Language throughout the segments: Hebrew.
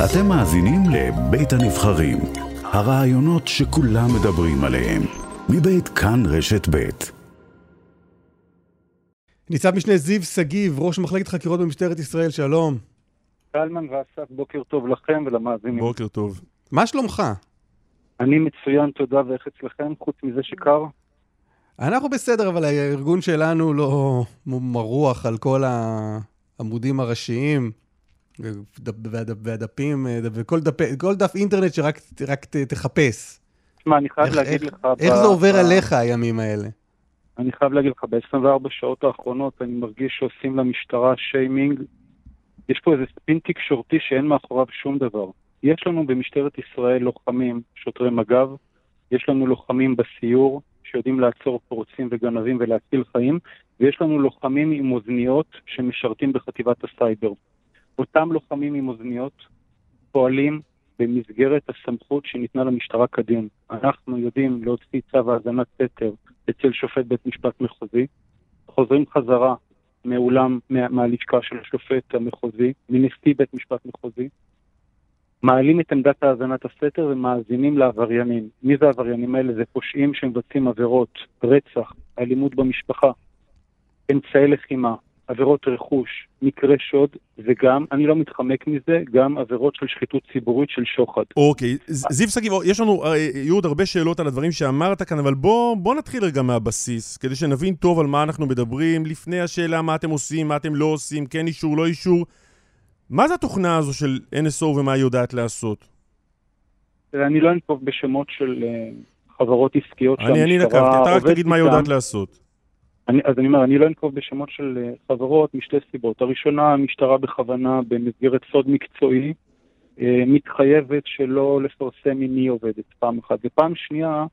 אתם מאזינים לבית הנבחרים, הרעיונות שכולם מדברים עליהם, מבית כאן רשת בית. ניצב משנה זיו שגיב, ראש מחלקת חקירות במשטרת ישראל, שלום. קלמן ואסף, בוקר טוב לכם ולמאזינים. בוקר טוב. מה שלומך? אני מצוין, תודה, ואיך אצלכם, חוץ מזה שקר? אנחנו בסדר, אבל הארגון שלנו לא מרוח על כל העמודים הראשיים והדפים, וכל דף, כל דף אינטרנט שרק רק תחפש. תשמע, אני חייב איך, להגיד איך, לך... איך ב- זה עובר ב- עליך הימים האלה? אני חייב להגיד לך, ב-24 שעות האחרונות אני מרגיש שעושים למשטרה שיימינג. יש פה איזה ספין תקשורתי שאין מאחוריו שום דבר. יש לנו במשטרת ישראל לוחמים, שוטרי מג"ב, יש לנו לוחמים בסיור, שיודעים לעצור פורצים וגנבים ולהציל חיים, ויש לנו לוחמים עם אוזניות שמשרתים בחטיבת הסייבר. אותם לוחמים עם אוזניות פועלים במסגרת הסמכות שניתנה למשטרה כדין. אנחנו יודעים להוציא צו האזנת סתר אצל שופט בית משפט מחוזי, חוזרים חזרה מאולם, מה, מהלשכה של השופט המחוזי, מנשיא בית משפט מחוזי, מעלים את עמדת האזנת הסתר ומאזינים לעבריינים. מי זה העבריינים האלה? זה פושעים שמבצעים עבירות, רצח, אלימות במשפחה, אמצעי לחימה, עבירות רכוש, מקרי שוד, וגם, אני לא מתחמק מזה, גם עבירות של שחיתות ציבורית של שוחד. אוקיי, זיו שגיב, יש לנו, אה, יהיו עוד הרבה שאלות על הדברים שאמרת כאן, אבל בוא, בוא נתחיל רגע מהבסיס, כדי שנבין טוב על מה אנחנו מדברים, לפני השאלה מה אתם עושים, מה אתם לא עושים, כן אישור, לא אישור. מה זה התוכנה הזו של NSO ומה היא יודעת לעשות? אני לא אנקוב בשמות של אה, חברות עסקיות אני, אני נקבתי, אתה רק תגיד מה היא יודעת לעשות. אני, אז אני אומר, אני לא אנקוב בשמות של אה, חברות משתי סיבות. הראשונה, המשטרה בכוונה, במסגרת סוד מקצועי, אה, מתחייבת שלא לפרסם עם מי עובדת, פעם אחת. ופעם שנייה,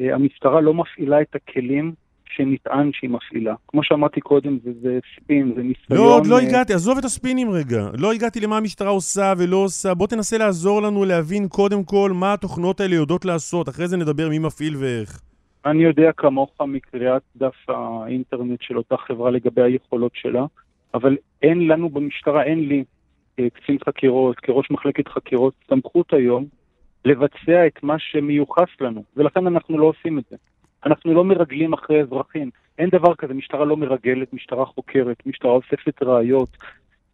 אה, המשטרה לא מפעילה את הכלים שנטען שהיא מפעילה. כמו שאמרתי קודם, זה, זה ספין, זה ניסיון... לא, עוד לא הגעתי, עזוב את הספינים רגע. לא הגעתי למה המשטרה עושה ולא עושה. בוא תנסה לעזור לנו להבין קודם כל מה התוכנות האלה יודעות לעשות. אחרי זה נדבר מי מפעיל ואיך. אני יודע כמוך מקריאת דף האינטרנט של אותה חברה לגבי היכולות שלה, אבל אין לנו במשטרה, אין לי אה, קצין חקירות, כראש מחלקת חקירות, סמכות היום לבצע את מה שמיוחס לנו, ולכן אנחנו לא עושים את זה. אנחנו לא מרגלים אחרי אזרחים. אין דבר כזה, משטרה לא מרגלת, משטרה חוקרת, משטרה אוספת ראיות.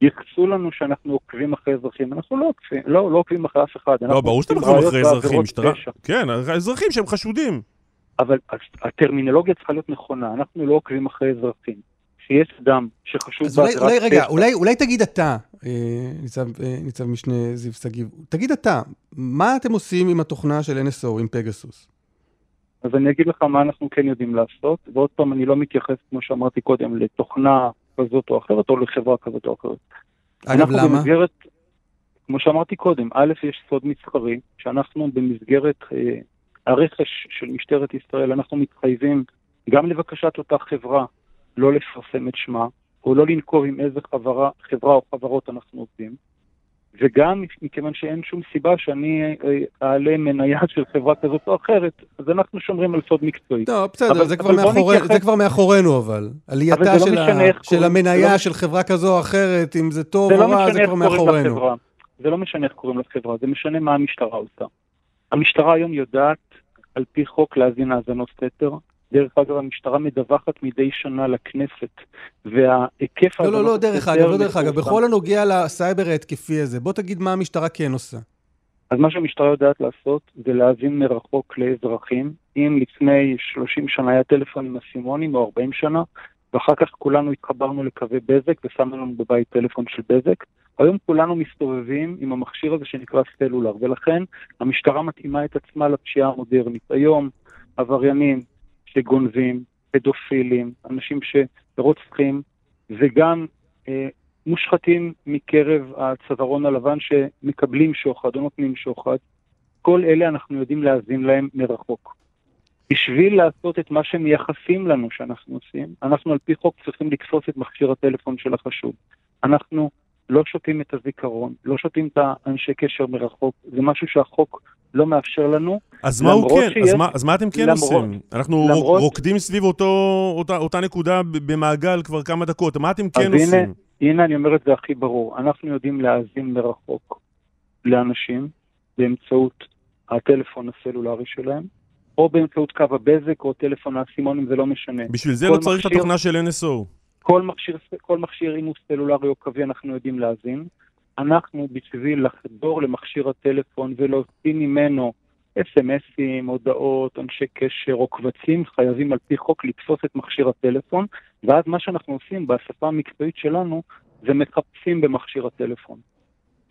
ייחסו לנו שאנחנו עוקבים אחרי אזרחים, אנחנו לא עוקבים, לא, לא עוקבים אחרי אף אחד. לא, ברור שאתם עוקבים אחרי אזרחים, משטרה. פשע. כן, אזרחים שהם חשודים. אבל הטרמינולוגיה צריכה להיות נכונה, אנחנו לא עוקבים אחרי אזרחים. כשיש אדם שחשוד אז אולי, אולי רגע, אולי, אולי תגיד אתה, אה, ניצב, אה, ניצב משנה זיו שגיב, תגיד אתה, מה אתם עושים עם התוכנה של NSO, עם פגסוס? אז אני אגיד לך מה אנחנו כן יודעים לעשות, ועוד פעם, אני לא מתייחס, כמו שאמרתי קודם, לתוכנה כזאת או אחרת, או לחברה כזאת או אחרת. אגב, אנחנו למה? במסגרת, כמו שאמרתי קודם, א', יש סוד מסחרי, שאנחנו במסגרת אה, הרכש של משטרת ישראל, אנחנו מתחייבים גם לבקשת אותה חברה לא לפרסם את שמה, או לא לנקוב עם איזה חברה, חברה או חברות אנחנו עובדים, וגם מכיוון שאין שום סיבה שאני אה, אעלה מניה של חברה כזאת או אחרת, אז אנחנו שומרים על סוד מקצועי. לא, בסדר, אבל- זה, כבר אבל מאחורי, נתייחס- זה כבר מאחורינו, אבל. עלייתה אבל לא של, ה, משנה איך של המניה לא- של חברה כזו או אחרת, אם זה טוב זה או לא רע, זה כבר מאחורינו. לחברה. זה לא משנה איך קוראים לחברה, זה משנה מה המשטרה עושה. המשטרה היום יודעת, על פי חוק, להאזין האזנות סתר. דרך אגב, המשטרה מדווחת מדי שנה לכנסת, וההיקף לא, לא, לא, דרך אגב, לא דרך אגב. בכל הנוגע לסייבר ההתקפי הזה, בוא תגיד מה המשטרה כן עושה. אז מה שהמשטרה יודעת לעשות זה להאזין מרחוק לאזרחים. אם לפני 30 שנה היה טלפון עם אסימונים, או 40 שנה, ואחר כך כולנו התחברנו לקווי בזק ושמנו לנו בבית טלפון של בזק, היום כולנו מסתובבים עם המכשיר הזה שנקרא סלולר, ולכן המשטרה מתאימה את עצמה לפשיעה המודרנית. היום עבריינים שגונבים, פדופילים, אנשים שרוצחים, וגם אה, מושחתים מקרב הצווארון הלבן שמקבלים שוחד או נותנים שוחד, כל אלה אנחנו יודעים להאזין להם מרחוק. בשביל לעשות את מה שמייחסים לנו שאנחנו עושים, אנחנו על פי חוק צריכים לתפוס את מכשיר הטלפון של החשוד. אנחנו לא שותים את הזיכרון, לא שותים את האנשי קשר מרחוק, זה משהו שהחוק לא מאפשר לנו. אז מה הוא כן? שיש- אז מה- אז מה אתם כן למרות- עושים? אנחנו למרות- רוקדים סביב אותו- אותה- אותה נקודה במעגל כבר כמה דקות. מה אתם כן אז הנה, עושים? הנה אני אומר את זה הכי ברור, אנחנו יודעים להאזין מרחוק. לאנשים באמצעות הטלפון הסלולרי שלהם, או באמצעות קו הבזק או טלפון האסימונים, זה לא משנה. בשביל זה לא צריך מכשיר, את התוכנה של NSO. כל מכשיר, כל מכשיר, אם הוא סלולרי או קווי, אנחנו יודעים להאזין. אנחנו, בשביל לחדור למכשיר הטלפון ולהוציא ממנו אס.אם.אסים, הודעות, אנשי קשר או קבצים, חייבים על פי חוק לתפוס את מכשיר הטלפון, ואז מה שאנחנו עושים בשפה המקצועית שלנו, זה מחפשים במכשיר הטלפון.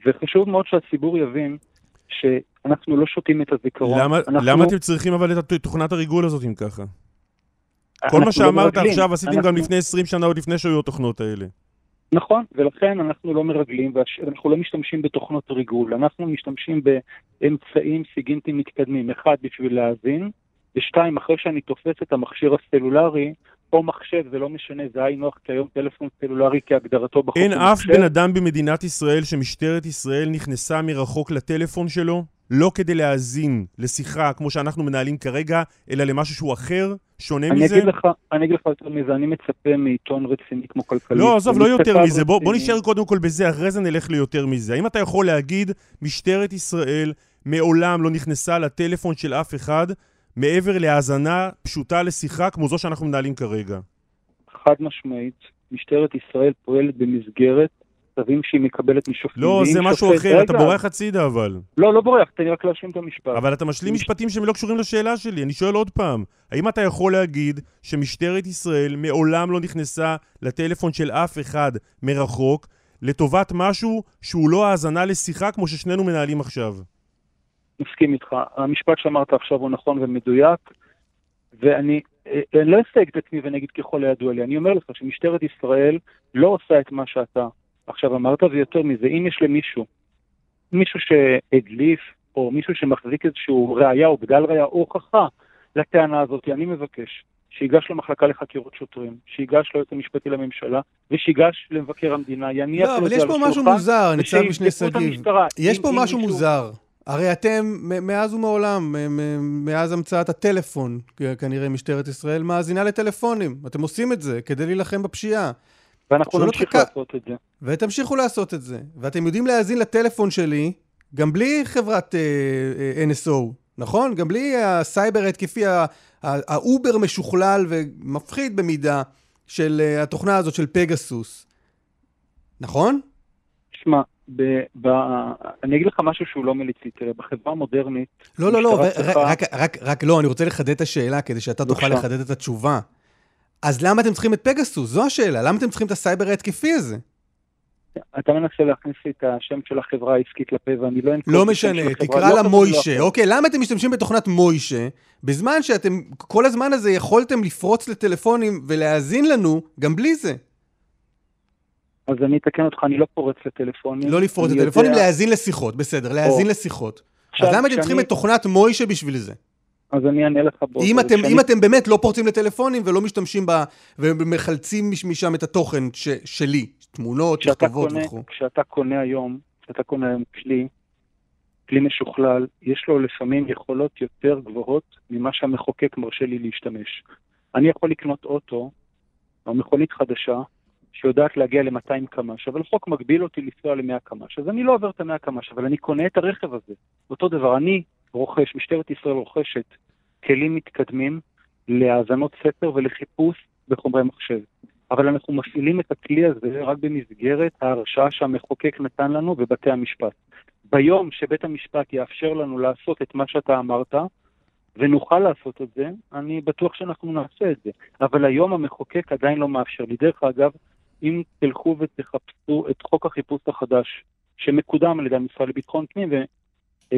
וחשוב מאוד שהציבור יבין שאנחנו לא שותים את הזיכרון. למה, אנחנו... למה אתם צריכים אבל את תוכנת הריגול הזאת אם ככה? כל מה לא שאמרת לא עכשיו עשיתם אנחנו... גם לפני 20 שנה עוד לפני שהיו התוכנות האלה. נכון, ולכן אנחנו לא מרגלים, ואנחנו לא משתמשים בתוכנות ריגול, אנחנו משתמשים באמצעים סיגינטיים מתקדמים, אחד בשביל להאזין, ושתיים, אחרי שאני תופס את המכשיר הסלולרי, או מחשב, זה לא משנה, זה היינו הך, כי היום טלפון סלולרי כהגדרתו בחוק אין אף בן אדם במדינת ישראל שמשטרת ישראל נכנסה מרחוק לטלפון שלו, לא כדי להאזין לשיחה כמו שאנחנו מנהלים כרגע, אלא למשהו שהוא אחר, שונה אני מזה? אגיד לך, אני אגיד לך יותר מזה, אני מצפה מעיתון רציני כמו כלכלי. לא, עזוב, לא יותר מזה, בוא, בוא נשאר קודם כל בזה, אחרי זה נלך ליותר מזה. האם אתה יכול להגיד, משטרת ישראל מעולם לא נכנסה לטלפון של אף אחד, מעבר להאזנה פשוטה לשיחה כמו זו שאנחנו מנהלים כרגע? חד משמעית, משטרת ישראל פועלת במסגרת צווים שהיא מקבלת משופטים. לא, זה משהו שופט... אחר, רגע. אתה בורח הצידה אבל. לא, לא בורח, תן לי רק להשלים את המשפט. אבל אתה משלים משפטים שהם לא קשורים לשאלה שלי, אני שואל עוד פעם. האם אתה יכול להגיד שמשטרת ישראל מעולם לא נכנסה לטלפון של אף אחד מרחוק לטובת משהו שהוא לא האזנה לשיחה כמו ששנינו מנהלים עכשיו? מסכים איתך. המשפט שאמרת עכשיו הוא נכון ומדויק, ואני אה, אני לא אסתייג את עצמי ונגיד ככל הידוע לי. אני אומר לך שמשטרת ישראל לא עושה את מה שאתה עכשיו אמרת, ויותר מזה, אם יש למישהו, מישהו שהדליף, או מישהו שמחזיק איזשהו ראייה או בדל ראייה או הוכחה לטענה הזאת, אני מבקש שיגש למחלקה לחקירות שוטרים, שיגש ליועץ המשפטי לממשלה, ושיגש למבקר המדינה, יניח לא, אבל יש פה משהו מוזר, ניצב משנה שגיב. יש פה משהו מוזר. הרי אתם, מאז ומעולם, מאז המצאת הטלפון, כנראה משטרת ישראל, מאזינה לטלפונים. אתם עושים את זה כדי להילחם בפשיעה. ואנחנו נמשיך. לעשות את זה. ותמשיכו לעשות את זה. ואתם יודעים להאזין לטלפון שלי, גם בלי חברת אה, אה, NSO, נכון? גם בלי הסייבר ההתקפי, האובר משוכלל ומפחיד במידה של אה, התוכנה הזאת של פגסוס. נכון? שמע, ב, ב, אני אגיד לך משהו שהוא לא מליצי, תראה, בחברה המודרנית... לא, לא, לא, צריכה... רק, רק, רק לא, אני רוצה לחדד את השאלה כדי שאתה תוכל לחדד את התשובה. אז למה אתם צריכים את פגסוס? זו השאלה. למה אתם צריכים את הסייבר ההתקפי הזה? אתה מנסה להכניס לי את השם של החברה העסקית לפה, ואני לא לא משנה, תקרא לא לה מוישה. לא אוקיי, למה אתם משתמשים בתוכנת מוישה, בזמן שאתם כל הזמן הזה יכולתם לפרוץ לטלפונים ולהאזין לנו גם בלי זה? אז אני אתקן אותך, אני לא פורץ לטלפונים. לא לפרוץ לטלפונים, יודע... להאזין לשיחות, בסדר, להאזין או. לשיחות. אז למה אתם צריכים את תוכנת מוישה בשביל זה? אז אני אענה לך בו. אם אתם, שאני... אם אתם באמת לא פורצים לטלפונים ולא משתמשים בה, ומחלצים משם את התוכן ש, שלי, תמונות, תכתובות וכו'. כשאתה קונה היום, כשאתה קונה היום כלי, כלי משוכלל, יש לו לפעמים יכולות יותר גבוהות ממה שהמחוקק מרשה לי להשתמש. אני יכול לקנות אוטו, או מכונית חדשה, שיודעת להגיע ל-200 קמ"ש, אבל החוק מגביל אותי לנסוע ל-100 קמ"ש, אז אני לא עובר את ה-100 קמ"ש, אבל אני קונה את הרכב הזה. אותו דבר, אני רוכש, משטרת ישראל רוכשת כלים מתקדמים להאזנות סתר ולחיפוש בחומרי מחשב. אבל אנחנו מפעילים את הכלי הזה רק במסגרת ההרשאה שהמחוקק נתן לנו בבתי המשפט. ביום שבית המשפט יאפשר לנו לעשות את מה שאתה אמרת, ונוכל לעשות את זה, אני בטוח שאנחנו נעשה את זה. אבל היום המחוקק עדיין לא מאפשר לי. דרך אגב, אם תלכו ותחפשו את חוק החיפוש החדש, שמקודם על ידי המשרד לביטחון פנים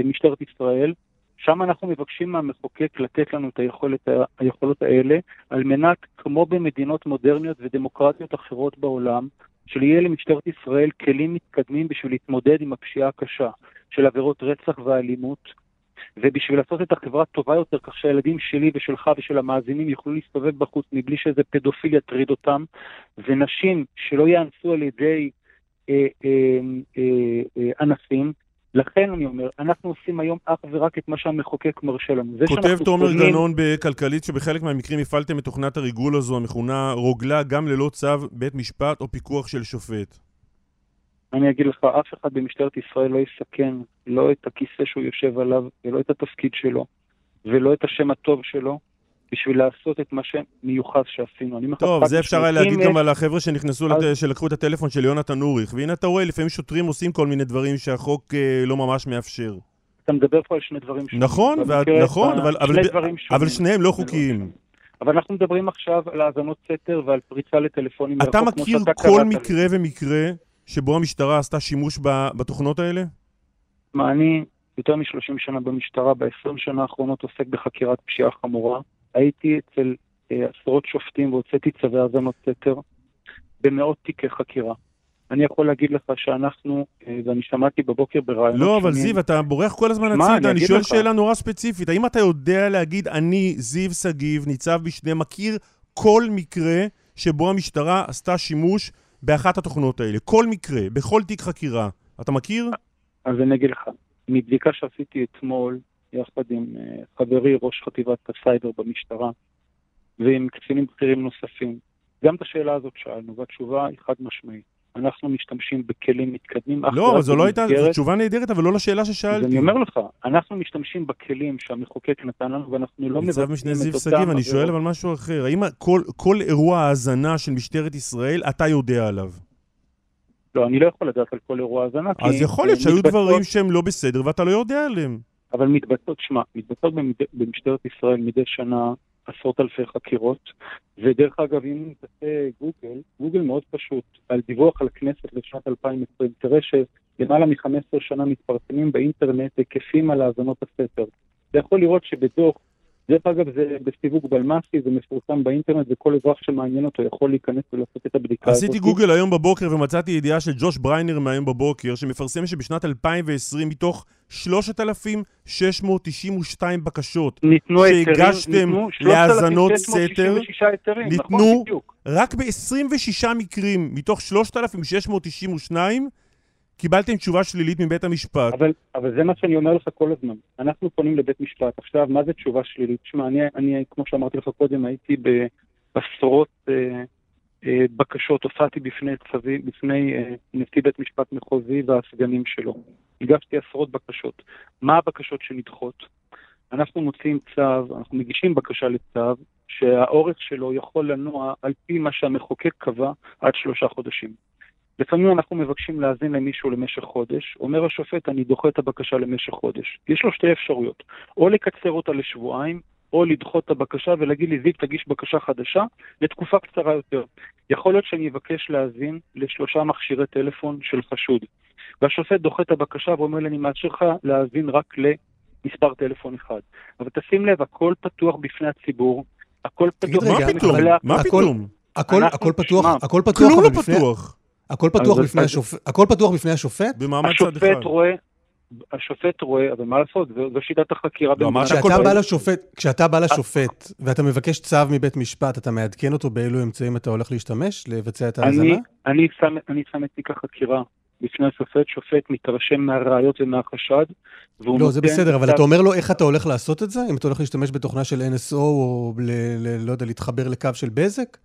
ומשטרת ישראל, שם אנחנו מבקשים מהמחוקק לתת לנו את היכולת, היכולות האלה, על מנת, כמו במדינות מודרניות ודמוקרטיות אחרות בעולם, שיהיה למשטרת ישראל כלים מתקדמים בשביל להתמודד עם הפשיעה הקשה של עבירות רצח ואלימות, ובשביל לעשות את החברה טובה יותר, כך שהילדים שלי ושלך ושל המאזינים יוכלו להסתובב בחוץ מבלי שאיזה פדופיל יטריד אותם, ונשים שלא יאנסו על ידי אה, אה, אה, אה, ענפים, לכן אני אומר, אנחנו עושים היום אך ורק את מה שהמחוקק מרשה לנו. כותב תומר קונים... גנון בכלכלית שבחלק מהמקרים הפעלתם את תוכנת הריגול הזו, המכונה רוגלה, גם ללא צו בית משפט או פיקוח של שופט. אני אגיד לך, אף אחד במשטרת ישראל לא יסכן לא את הכיסא שהוא יושב עליו, ולא את התפקיד שלו, ולא את השם הטוב שלו, בשביל לעשות את מה שמיוחס שעשינו. אני טוב, זה אפשר היה להגיד גם על החבר'ה שנכנסו, לת- אז- שלקחו את הטלפון של יונתן אוריך, והנה אתה רואה, לפעמים שוטרים עושים כל מיני דברים שהחוק אה, לא ממש מאפשר. אתה מדבר פה על שני דברים שונים. נכון, וה- נכון, אבל- אבל שונים. אבל שניהם לא חוקיים. אבל אנחנו מדברים עכשיו על האזנות סתר ועל פריצה לטלפונים אתה מרחוק, מכיר שאתה כל. מקרה ומקרה שבו המשטרה עשתה שימוש בתוכנות האלה? מה, אני יותר מ-30 שנה במשטרה, ב-20 שנה האחרונות עוסק בחקירת פשיעה חמורה. הייתי אצל אה, עשרות שופטים והוצאתי צווי האזנות סתר במאות תיקי חקירה. אני יכול להגיד לך שאנחנו, אה, ואני שמעתי בבוקר בראיונות לא, אבל זיו, אתה בורח כל הזמן הצידה, אני שואל לך. שאלה נורא ספציפית. האם אתה יודע להגיד, אני, זיו שגיב, ניצב משנה, מכיר כל מקרה שבו המשטרה עשתה שימוש באחת התוכנות האלה? כל מקרה, בכל תיק חקירה. אתה מכיר? אז אני אגיד לך, מבדיקה שעשיתי אתמול, יחד עם אה, חברי ראש חטיבת הסייבר במשטרה, ועם קצינים בכירים נוספים, גם את השאלה הזאת שאלנו, והתשובה היא חד משמעית. אנחנו משתמשים בכלים מתקדמים. לא, אבל זו לא הייתה, זו תשובה נהדרת, אבל לא לשאלה אז ששאלתי. אני אומר לך, אנחנו משתמשים בכלים שהמחוקק נתן לנו, ואנחנו לא ניצב מבצעים משנה את זיו אותם שגיב, אני שואל. אבל משהו אחר. האם כל, כל אירוע האזנה של משטרת ישראל, אתה יודע עליו? לא, אני לא יכול לדעת על כל אירוע האזנה. אז יכול להיות שהיו דברים שהם לא בסדר ואתה לא יודע עליהם. אבל מתבצעות, שמע, מתבצעות. במשטרת ישראל מדי שנה עשרות אלפי חקירות, ודרך אגב, אם תעשה גוגל, גוגל מאוד פשוט, על דיווח על הכנסת לשנת 2020, תראה שלמעלה מ-15 שנה מתפרסמים באינטרנט היקפים על האזנות הסתר. אתה יכול לראות שבדוח, דרך אגב זה בסיווג בלמ"סי, זה מפורסם באינטרנט, וכל אזרח שמעניין אותו יכול להיכנס ולעשות את הבדיקה הזאת. עשיתי גוגל היום בבוקר ומצאתי ידיעה של ג'וש בריינר מהיום בבוקר, שמפרסם שבשנת 2020, מתוך 3,692 בקשות, ניתנו שהגשתם להאזנות 3,666 היתרים, ניתנו נכון. רק ב-26 מקרים מתוך 3,692 קיבלתם תשובה שלילית מבית המשפט. אבל, אבל זה מה שאני אומר לך כל הזמן. אנחנו פונים לבית משפט. עכשיו, מה זה תשובה שלילית? שמע, אני, אני, כמו שאמרתי לך קודם, הייתי בעשרות אה, אה, בקשות, הופעתי בפני צווי, בפני אה, נשיא בית משפט מחוזי והסגנים שלו. הגשתי עשרות בקשות. מה הבקשות שנדחות? אנחנו מוציאים צו, אנחנו מגישים בקשה לצו, שהאורך שלו יכול לנוע על פי מה שהמחוקק קבע עד שלושה חודשים. לפעמים אנחנו מבקשים להאזין למישהו למשך חודש, אומר השופט, אני דוחה את הבקשה למשך חודש. יש לו שתי אפשרויות, או לקצר אותה לשבועיים, או לדחות את הבקשה ולהגיד לי, זיו, תגיש בקשה חדשה לתקופה קצרה יותר. יכול להיות שאני אבקש להאזין לשלושה מכשירי טלפון של חשוד. והשופט דוחה את הבקשה ואומר לי, אני מאשר לך להאזין רק למספר טלפון אחד. אבל תשים לב, הכל פתוח בפני הציבור, הכל תגיד פתוח רגע, מה פתאום? מה הכל- פתאום? הכל, אנחנו- הכל פתוח, הכל פתוח, כלום אבל לא בפני- פתוח. הכל פתוח אז- בפני אז- השופט, הכל פתוח בפני השופט? במעמד צד אחד. השופט רואה, השופט רואה, אבל מה לעשות, זו, זו שיטת החקירה. לא, אמרת כשאתה. בא לשופט, כשאתה בא לשופט ואתה מבקש צו מבית משפט, אתה מעדכן אותו באילו אמצעים אתה הולך להשתמש לבצע את ההאזנה? אני, שם, אני שם את תיק החקירה בפני השופט, שופט מתרשם מהראיות ומהחשד, והוא לא, זה בסדר, אבל אתה אומר לו איך אתה הולך לעשות את זה? אם אתה הולך להשתמש בתוכנה של NSO או ל... ל- לא יודע, להתחבר לקו של בזק?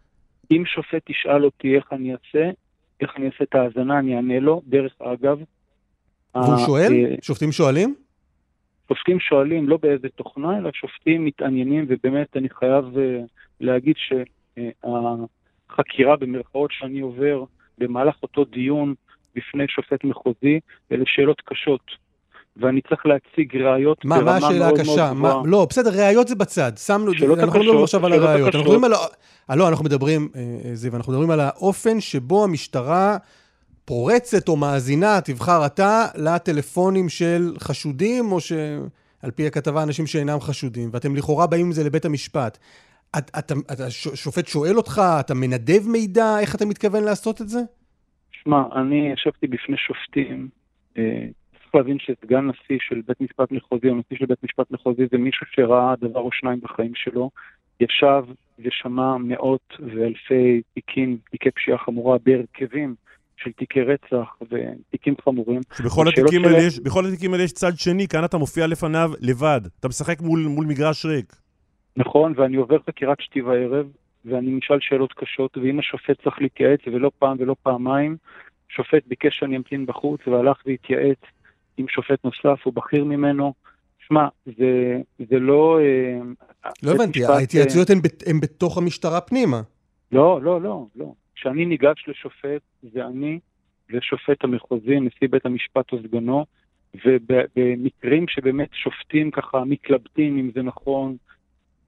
אם שופט ישאל אותי איך אני אעשה, איך אני אעשה את ההאזנה, אני אענה לו. דרך אגב, והוא ה- שואל? אה, שופטים שואלים? שופטים שואלים לא באיזה תוכנה, אלא שופטים מתעניינים, ובאמת אני חייב uh, להגיד שהחקירה במרכאות שאני עובר במהלך אותו דיון בפני שופט מחוזי, אלה שאלות קשות. ואני צריך להציג ראיות מה, ברמה מה השאלה מאוד הקשה? מאוד מה, גבוהה. לא, בסדר, ראיות זה בצד. שמנו, אנחנו לא מדברים הקשות, עכשיו על הראיות. אנחנו. מדברים על... אה, לא, אנחנו מדברים, אה, אה, זיו, אנחנו מדברים על האופן שבו המשטרה פורצת או מאזינה, תבחר אתה, לטלפונים של חשודים, או שעל פי הכתבה, אנשים שאינם חשודים, ואתם לכאורה באים עם זה לבית המשפט. את- אתה, אתה, ש- שופט שואל אותך, אתה מנדב מידע, איך אתה מתכוון לעשות את זה? שמע, אני ישבתי בפני שופטים, צריך להבין שסגן נשיא של בית משפט מחוזי או נשיא של בית משפט מחוזי זה מישהו שראה דבר או שניים בחיים שלו, ישב ושמע מאות ואלפי תיקים, תיקי פשיעה חמורה בהרכבים של תיקי רצח ותיקים חמורים. שבכל התיקים האלה יש, בכל התיקים האלה יש צד שני, כאן אתה מופיע לפניו לבד. אתה משחק מול, מול מגרש ריק. נכון, ואני עובר חקירת שתי וערב, ואני נשאל שאלות קשות, ואם השופט צריך להתייעץ, ולא פעם ולא פעמיים, שופט ביקש שאני אמתין בחוץ והלך והתייעץ עם שופט נוסף או בכיר ממנו. שמע, זה, זה לא... אה, לא הבנתי, ההתייעצויות הן בתוך המשטרה פנימה. לא, לא, לא, לא. כשאני ניגש לשופט, זה אני ושופט המחוזי, נשיא בית המשפט או סגנו, ובמקרים שבאמת שופטים ככה מתלבטים אם זה נכון,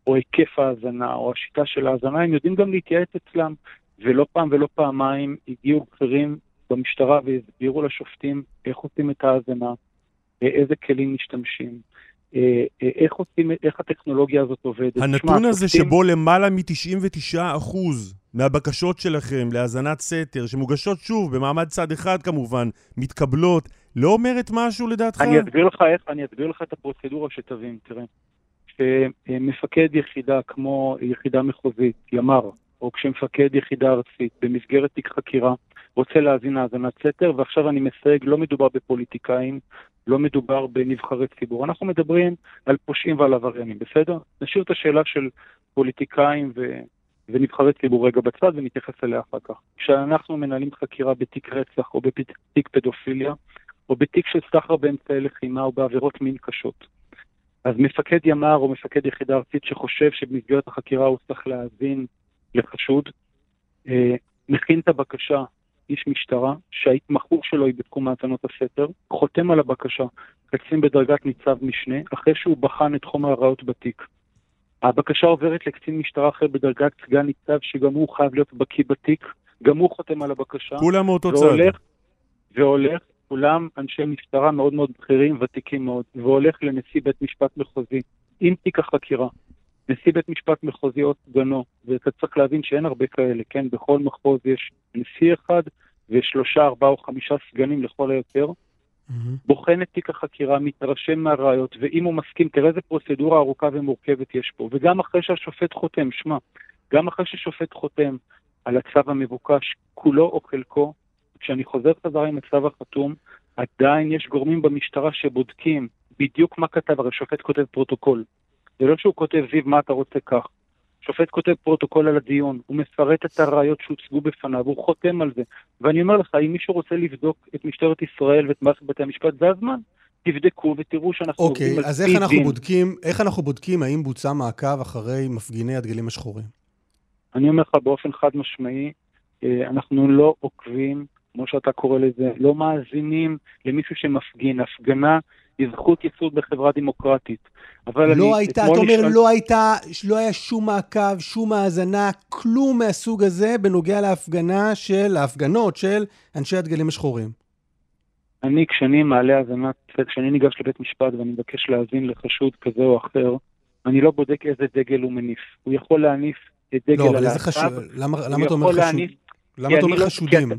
או היקף ההאזנה, או השיטה של ההאזנה, הם יודעים גם להתייעץ אצלם, ולא פעם ולא פעמיים הגיעו בכירים במשטרה והסבירו לשופטים איך עושים את ההאזנה, איזה כלים משתמשים. אה, אה, איך עושים, איך הטכנולוגיה הזאת עובדת. הנתון הזה שופטים... שבו למעלה מ-99% מהבקשות שלכם להאזנת סתר, שמוגשות שוב במעמד צד אחד כמובן, מתקבלות, לא אומרת משהו לדעתך? אני אסביר לך איך, אני אסביר לך את הפרוצדורה שתבין, תראה. שמפקד יחידה כמו יחידה מחוזית, ימ"ר, או כשמפקד יחידה ארצית במסגרת תיק חקירה רוצה להאזין האזנת סתר, ועכשיו אני מסייג, לא מדובר בפוליטיקאים, לא מדובר בנבחרי ציבור. אנחנו מדברים על פושעים ועל עבריינים, בסדר? נשאיר את השאלה של פוליטיקאים ו... ונבחרי ציבור רגע בצד ונתייחס אליה אחר כך. כשאנחנו מנהלים חקירה בתיק רצח או בתיק פדופיליה, או בתיק של סחר באמצעי לחימה או בעבירות מין קשות, אז מפקד ימ"ר או מפקד יחידה ארצית שחושב שבמסגרת החקירה הוא צריך להאזין לחשוד, אה, מכין את הבקשה איש משטרה, שההתמחות שלו היא בתחום האזנות הסתר, חותם על הבקשה, קצין בדרגת ניצב משנה, אחרי שהוא בחן את חומר הראיות בתיק. הבקשה עוברת לקצין משטרה אחר בדרגת סגן ניצב, שגם הוא חייב להיות בקיא בתיק, גם הוא חותם על הבקשה. כולם מאותו צד. והולך, כולם אנשי משטרה מאוד מאוד בכירים, ותיקים מאוד, והולך לנשיא בית משפט מחוזי עם תיק החקירה. נשיא בית משפט מחוזי או סגנו, ואתה צריך להבין שאין הרבה כאלה, כן? בכל מחוז יש נשיא אחד ושלושה, ארבעה או חמישה סגנים לכל היותר. Mm-hmm. בוחן את תיק החקירה, מתרשם מהראיות, ואם הוא מסכים, תראה איזה פרוצדורה ארוכה ומורכבת יש פה. וגם אחרי שהשופט חותם, שמע, גם אחרי ששופט חותם על הצו המבוקש, כולו או חלקו, כשאני חוזר חזרה עם הצו החתום, עדיין יש גורמים במשטרה שבודקים בדיוק מה כתב, הרי שופט כותב פרוטוקול. זה לא שהוא כותב, זיו, מה אתה רוצה כך. שופט כותב פרוטוקול על הדיון, הוא מפרט את הראיות שהוצגו בפניו, הוא חותם על זה. ואני אומר לך, אם מישהו רוצה לבדוק את משטרת ישראל ואת מערכת בתי המשפט, זה הזמן. תבדקו ותראו שאנחנו אוקיי, עובדים על פי דין. אוקיי, אז איך אנחנו בודקים, איך אנחנו בודקים האם בוצע מעקב אחרי מפגיני הדגלים השחורים? אני אומר לך באופן חד משמעי, אה, אנחנו לא עוקבים, כמו שאתה קורא לזה, לא מאזינים למישהו שמפגין. הפגנה היא זכות יסוד בחברה דמוקרטית. אבל לא אני... הייתה, אתה אומר, נשאל... לא הייתה, לא היה שום מעקב, שום האזנה, כלום מהסוג הזה בנוגע להפגנה של, ההפגנות של אנשי הדגלים השחורים. אני, כשאני מעלה האזנת, כשאני ניגש לבית משפט ואני מבקש להאזין לחשוד כזה או אחר, אני לא בודק איזה דגל הוא מניף. הוא יכול להניף את דגל לא, אבל איזה חשוד? למה, למה אתה אומר חשוד? להניף... למה אתה אומר לא... חשודים? כי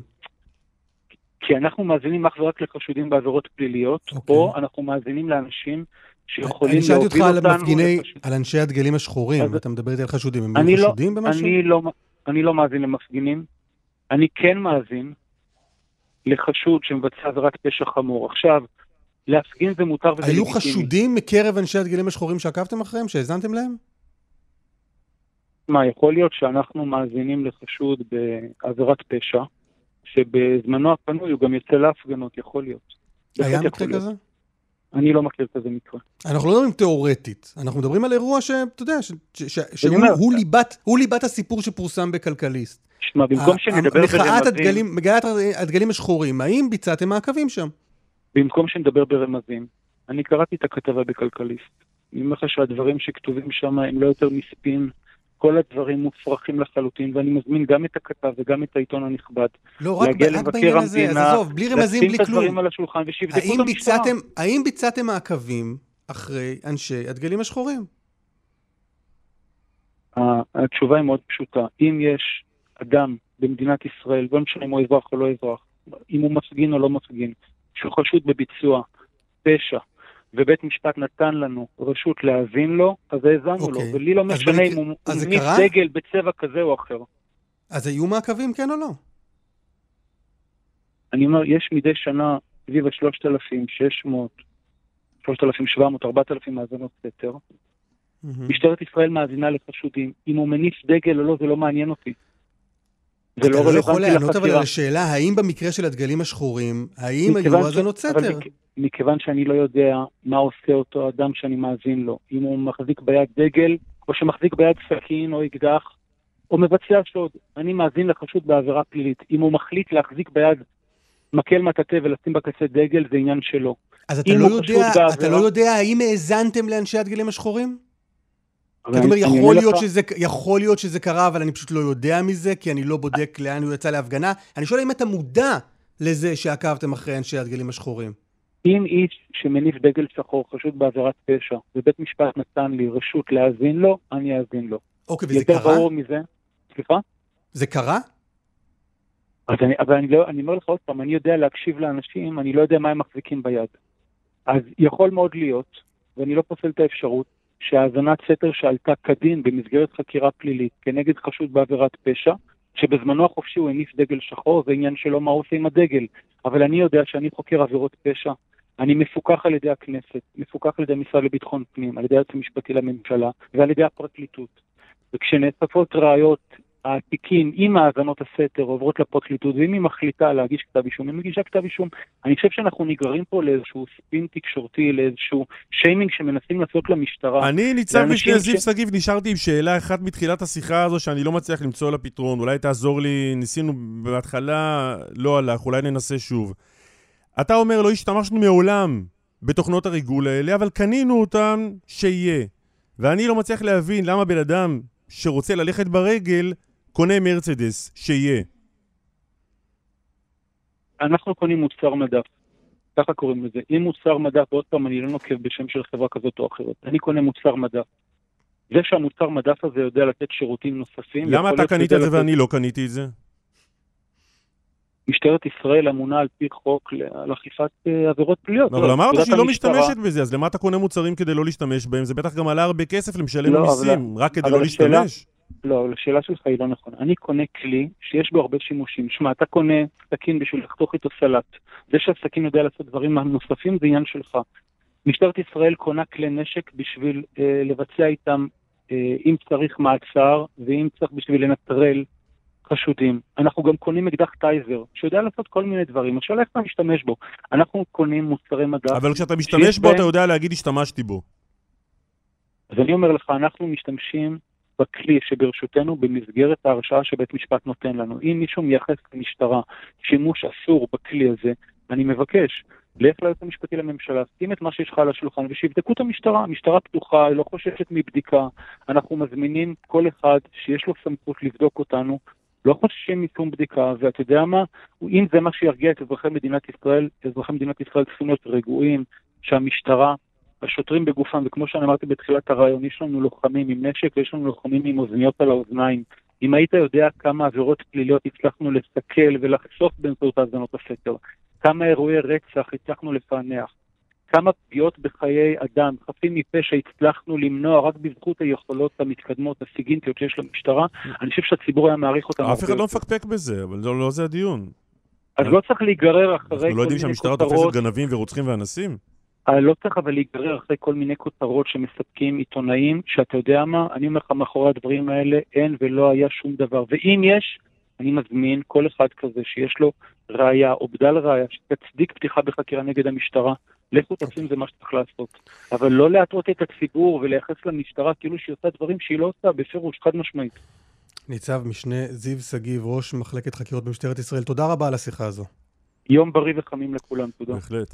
כי אנחנו מאזינים אך ורק לחשודים בעבירות פליליות, okay. אוקיי. או אנחנו מאזינים לאנשים שיכולים להוביל אותנו... אני שאלתי אותך על מפגיני, על אנשי הדגלים השחורים, ואתה מדבר איתי על חשודים, הם לא חשודים במשהו? אני לא, אני לא מאזין למפגינים, אני כן מאזין לחשוד שמבצע עבירת פשע חמור. עכשיו, להפגין זה מותר וזה לגיטימי. היו חשודים מקרב אנשי הדגלים השחורים שעקבתם אחריהם, שהאזנתם להם? מה, יכול להיות שאנחנו מאזינים לחשוד בעבירת פשע, שבזמנו הפנוי הוא גם יוצא להפגנות, יכול להיות. היה מקרה כזה? אני לא מכיר כזה מקרה. אנחנו לא מדברים תיאורטית, אנחנו מדברים על אירוע שאתה יודע, שהוא ליבת, ליבת הסיפור שפורסם בכלכליסט. שמע, במקום שנדבר ברמזים... מחאת הדגלים, מחאת הדגלים השחורים, האם ביצעתם מעקבים שם? במקום שנדבר ברמזים, אני קראתי את הכתבה בכלכליסט. אני אומר לך שהדברים שכתובים שם הם לא יותר מספין כל הדברים מופרכים לחלוטין, ואני מזמין גם את הכתב וגם את העיתון הנכבד. לא, רק, רק בעניין הזה, אז עזוב, בלי רמזים, בלי כלום. לשים את הדברים על השולחן ושיבדקו את המשטרה. האם ביצעתם מעקבים אחרי אנשי הדגלים השחורים? התשובה היא מאוד פשוטה. אם יש אדם במדינת ישראל, לא משנה אם הוא אזרח או לא אזרח, אם הוא מפגין או לא מפגין, שהוא חשוד בביצוע פשע, ובית משפט נתן לנו רשות להאזין לו, אז האזנו okay. לו, אוקיי. ולי לא משנה אם הוא מניף דגל בצבע כזה או אחר. אז היו מעקבים, כן או לא? אני אומר, יש מדי שנה סביב ה-3,600, 3,700, 4,000 מאזנות סתר. Mm-hmm. משטרת ישראל מאזינה לחשודים. אם הוא מניף דגל או לא, זה לא מעניין אותי. זה לא אתה לא רלוונטי יכול לענות אבל לחקירה. על השאלה, האם במקרה של הדגלים השחורים, האם היו האזנות סתר? מכ- מכיוון שאני לא יודע מה עושה אותו אדם שאני מאזין לו, אם הוא מחזיק ביד דגל, או שמחזיק ביד סכין או אקדח, או מבצע שוד. אני מאזין לחשוד בעבירה פלילית. אם הוא מחליט להחזיק ביד מקל מטאטא ולשים בקצה דגל, זה עניין שלו. אז אתה לא יודע, בעבירה- אתה לא יודע האם האזנתם לאנשי הדגלים השחורים? אבל כי אתה אומר, יכול להיות, לך- שזה, יכול להיות שזה קרה, אבל אני פשוט לא יודע מזה, כי אני לא בודק לאן הוא יצא להפגנה. אני שואל אם אתה מודע לזה שעקבתם אחרי אנשי הדגלים השחורים. אם איש שמניף דגל שחור חשוד בעבירת פשע, ובית משפט נתן לי רשות להאזין לו, אני אאזין לו. אוקיי, וזה יותר קרה? ברור מזה. סליחה? זה קרה? אז אני, אבל אני, לא, אני אומר לך עוד פעם, אני יודע להקשיב לאנשים, אני לא יודע מה הם מחזיקים ביד. אז יכול מאוד להיות, ואני לא פוסל את האפשרות, שהאזנת סתר שעלתה כדין במסגרת חקירה פלילית כנגד חשוד בעבירת פשע, שבזמנו החופשי הוא הניף דגל שחור, זה עניין שלו מה עושה עם הדגל. אבל אני יודע שאני חוקר עבירות פשע, אני מפוקח על ידי הכנסת, מפוקח על ידי המשרד לביטחון פנים, על ידי היועץ המשפטי לממשלה ועל ידי הפרקליטות. וכשנאספות ראיות, התיקים עם האזנות הסתר עוברות לפרקליטות, ואם היא מחליטה להגיש כתב אישום, היא מגישה כתב אישום. אני חושב שאנחנו נגררים פה לאיזשהו ספין תקשורתי, לאיזשהו שיימינג שמנסים לעשות למשטרה. אני, ניצב משנה זיו ש- שגיב, נשארתי עם שאלה אחת מתחילת השיחה הזו שאני לא מצליח למצוא לה פתרון. אולי תעזור לי, ניסינו בהתחלה, לא הלך, אולי ננסה שוב. אתה אומר, לא השתמשנו מעולם בתוכנות הריגול האלה, אבל קנינו אותן שיהיה. ואני לא מצליח להבין למה בן אדם שרוצה ללכת ברגל, קונה מרצדס, שיהיה. אנחנו קונים מוצר מדף. ככה קוראים לזה. אם מוצר מדף, ועוד פעם, אני לא נוקב בשם של חברה כזאת או אחרת. אני קונה מוצר מדף. זה שהמוצר מדף הזה יודע לתת שירותים נוספים... למה אתה קנית את זה לתת- ואני לא קניתי את זה? משטרת ישראל אמונה על פי חוק על אכיפת אה, עבירות פליליות. אבל לא, אמרת שהיא לא משתמשת בזה, אז למה אתה קונה מוצרים כדי לא להשתמש בהם? זה בטח גם עלה הרבה כסף למשלם לא, המיסים, רק כדי לא להשתמש. לא, אבל השאלה שלך היא לא נכונה. אני קונה כלי שיש בו הרבה שימושים. שמע, אתה קונה סכין בשביל לחתוך איתו סלט. זה שהסכין יודע לעשות דברים נוספים זה עניין שלך. משטרת ישראל קונה כלי נשק בשביל אה, לבצע איתם, אה, אם צריך מעצר, ואם צריך בשביל לנטרל חשודים. אנחנו גם קונים אקדח טייזר, שיודע לעשות כל מיני דברים. השאלה איך אתה משתמש בו. אנחנו קונים מוצרי מדף. אבל כשאתה משתמש בו, אתה בהם- יודע להגיד השתמשתי בו. אז אני אומר לך, אנחנו משתמשים בכלי שברשותנו במסגרת ההרשאה שבית משפט נותן לנו. אם מישהו מייחס למשטרה שימוש אסור בכלי הזה, אני מבקש, לך ליועץ המשפטי לממשלה, שים את מה שיש לך על השולחן ושיבדקו את המשטרה. המשטרה פתוחה, היא לא חוששת מבדיקה. אנחנו מזמינים כל אחד שיש לו סמכות לבדוק אותנו. לא חוששים משום בדיקה, ואתה יודע מה? אם זה מה שירגיע את אזרחי מדינת ישראל, אזרחי מדינת ישראל צריכים להיות רגועים שהמשטרה השוטרים בגופם, וכמו שאני אמרתי בתחילת הרעיון, יש לנו לוחמים עם נשק ויש לנו לוחמים עם אוזניות על האוזניים. אם היית יודע כמה עבירות פליליות הצלחנו לסכל ולחשוף באמצעות האזנות הסתר, כמה אירועי רצח הצלחנו לפענח, כמה פגיעות בחיי אדם, חפים מפשע, הצלחנו למנוע רק בזכות היכולות המתקדמות, הסיגינטיות שיש למשטרה, אני חושב שהציבור היה מעריך אותם אף אחד לא. מפקפק בזה, אבל לא לא זה הדיון. אז לא צריך להיגרר אחרי אנחנו כל לא יודעים מיני שהמשטרה כותרות. תופסת גנבים ורוצחים ואנסים? אה, לא צריך אבל להיגרר אחרי כל מיני כותרות שמספקים עיתונאים, שאתה יודע מה, אני אומר לך, מאחורי הדברים האלה אין ולא היה שום דבר. ואם יש, אני מזמין כל אחד כזה שיש לו ראייה או בדל ראייה שתצדיק פתיחה בחקירה נגד המשטרה, לכו תעשו עם זה מה שצריך לעשות. אבל לא להטעות את הציבור ולייחס למשטרה כאילו שהיא עושה דברים שהיא לא עושה, בפירוש, חד משמעית. ניצב משנה זיו שגיב, ראש מחלקת חקירות במשטרת ישראל, תודה רבה על השיחה הזו. יום בריא וחמים לכולם, תודה. בהחלט.